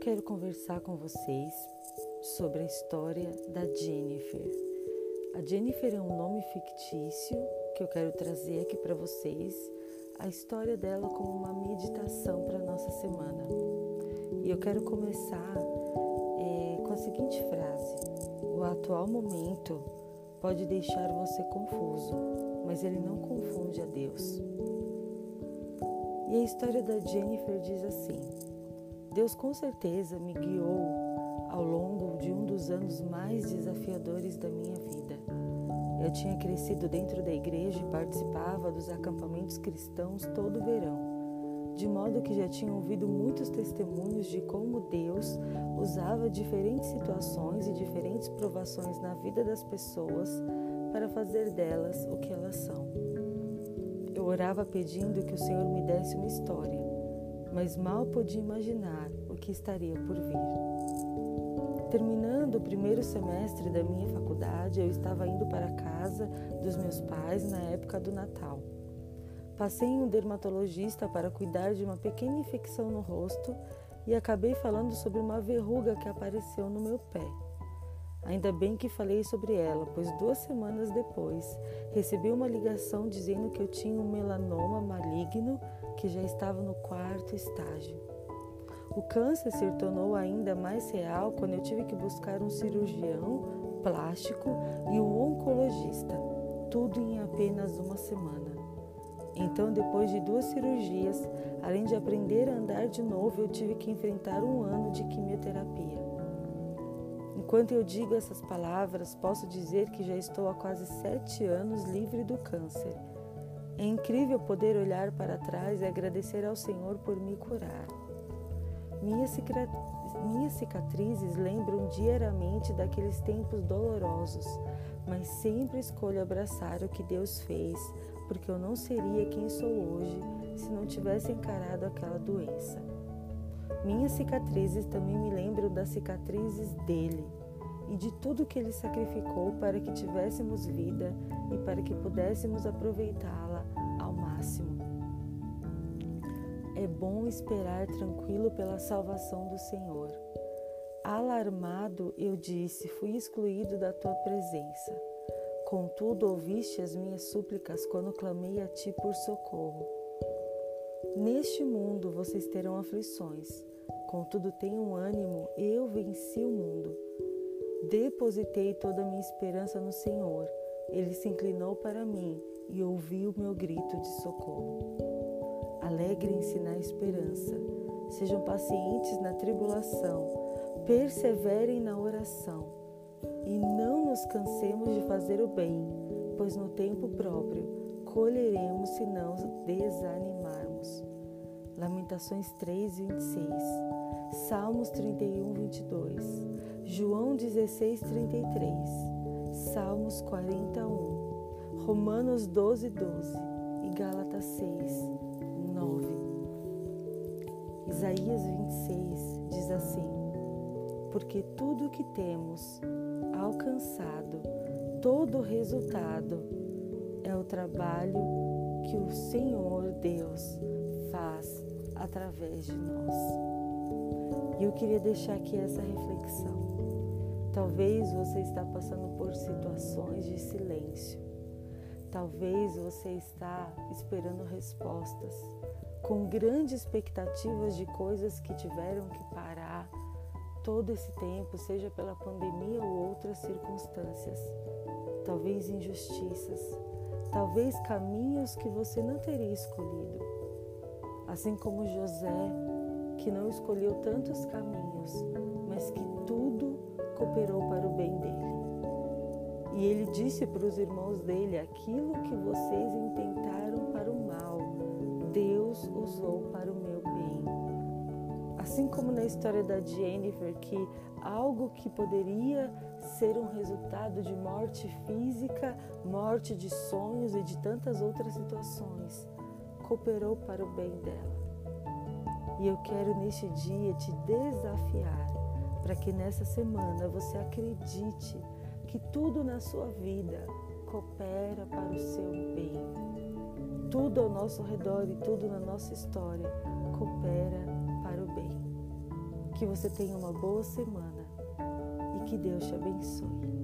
quero conversar com vocês sobre a história da Jennifer. A Jennifer é um nome fictício que eu quero trazer aqui para vocês, a história dela como uma meditação para nossa semana. E eu quero começar é, com a seguinte frase: O atual momento pode deixar você confuso, mas ele não confunde a Deus. E a história da Jennifer diz assim: Deus com certeza me guiou ao longo de um dos anos mais desafiadores da minha vida. Eu tinha crescido dentro da igreja e participava dos acampamentos cristãos todo verão, de modo que já tinha ouvido muitos testemunhos de como Deus usava diferentes situações e diferentes provações na vida das pessoas para fazer delas o que elas são. Eu orava pedindo que o Senhor me desse uma história, mas mal podia imaginar o que estaria por vir. Terminando o primeiro semestre da minha faculdade, eu estava indo para a casa dos meus pais na época do Natal. Passei em um dermatologista para cuidar de uma pequena infecção no rosto e acabei falando sobre uma verruga que apareceu no meu pé. Ainda bem que falei sobre ela, pois duas semanas depois recebi uma ligação dizendo que eu tinha um melanoma maligno que já estava no quarto estágio. O câncer se tornou ainda mais real quando eu tive que buscar um cirurgião plástico e um oncologista, tudo em apenas uma semana. Então, depois de duas cirurgias, além de aprender a andar de novo, eu tive que enfrentar um ano de quimioterapia. Enquanto eu digo essas palavras, posso dizer que já estou há quase sete anos livre do câncer. É incrível poder olhar para trás e agradecer ao Senhor por me curar. Minhas, cicatrizes lembram diariamente daqueles tempos dolorosos, mas sempre escolho abraçar o que Deus fez, porque eu não seria quem sou hoje se não tivesse encarado aquela doença. Minhas cicatrizes também me lembram das cicatrizes dele e de tudo que ele sacrificou para que tivéssemos vida e para que pudéssemos aproveitá-la ao máximo. É bom esperar tranquilo pela salvação do Senhor. Alarmado, eu disse: Fui excluído da tua presença. Contudo, ouviste as minhas súplicas quando clamei a ti por socorro. Neste mundo vocês terão aflições, contudo tenham ânimo, eu venci o mundo. Depositei toda a minha esperança no Senhor. Ele se inclinou para mim e ouviu meu grito de socorro. Alegrem-se na esperança, sejam pacientes na tribulação, perseverem na oração e não nos cansemos de fazer o bem, pois no tempo próprio colheremos se não desanimarmos. Lamentações 3, 26, Salmos 31, 22, João 16, 33, Salmos 41, Romanos 12, 12 e Gálatas 6, 9. Isaías 26 diz assim: Porque tudo o que temos alcançado, todo o resultado, é o trabalho que o Senhor Deus faz através de nós. E eu queria deixar aqui essa reflexão. Talvez você está passando por situações de silêncio. Talvez você está esperando respostas, com grandes expectativas de coisas que tiveram que parar todo esse tempo, seja pela pandemia ou outras circunstâncias. Talvez injustiças, talvez caminhos que você não teria escolhido. Assim como José, que não escolheu tantos caminhos, mas que tudo cooperou para o bem dele. E ele disse para os irmãos dele: aquilo que vocês intentaram para o mal, Deus usou para o meu bem. Assim como na história da Jennifer, que algo que poderia ser um resultado de morte física, morte de sonhos e de tantas outras situações, cooperou para o bem dela. E eu quero neste dia te desafiar para que nessa semana você acredite que tudo na sua vida coopera para o seu bem. Tudo ao nosso redor e tudo na nossa história coopera para o bem. Que você tenha uma boa semana e que Deus te abençoe.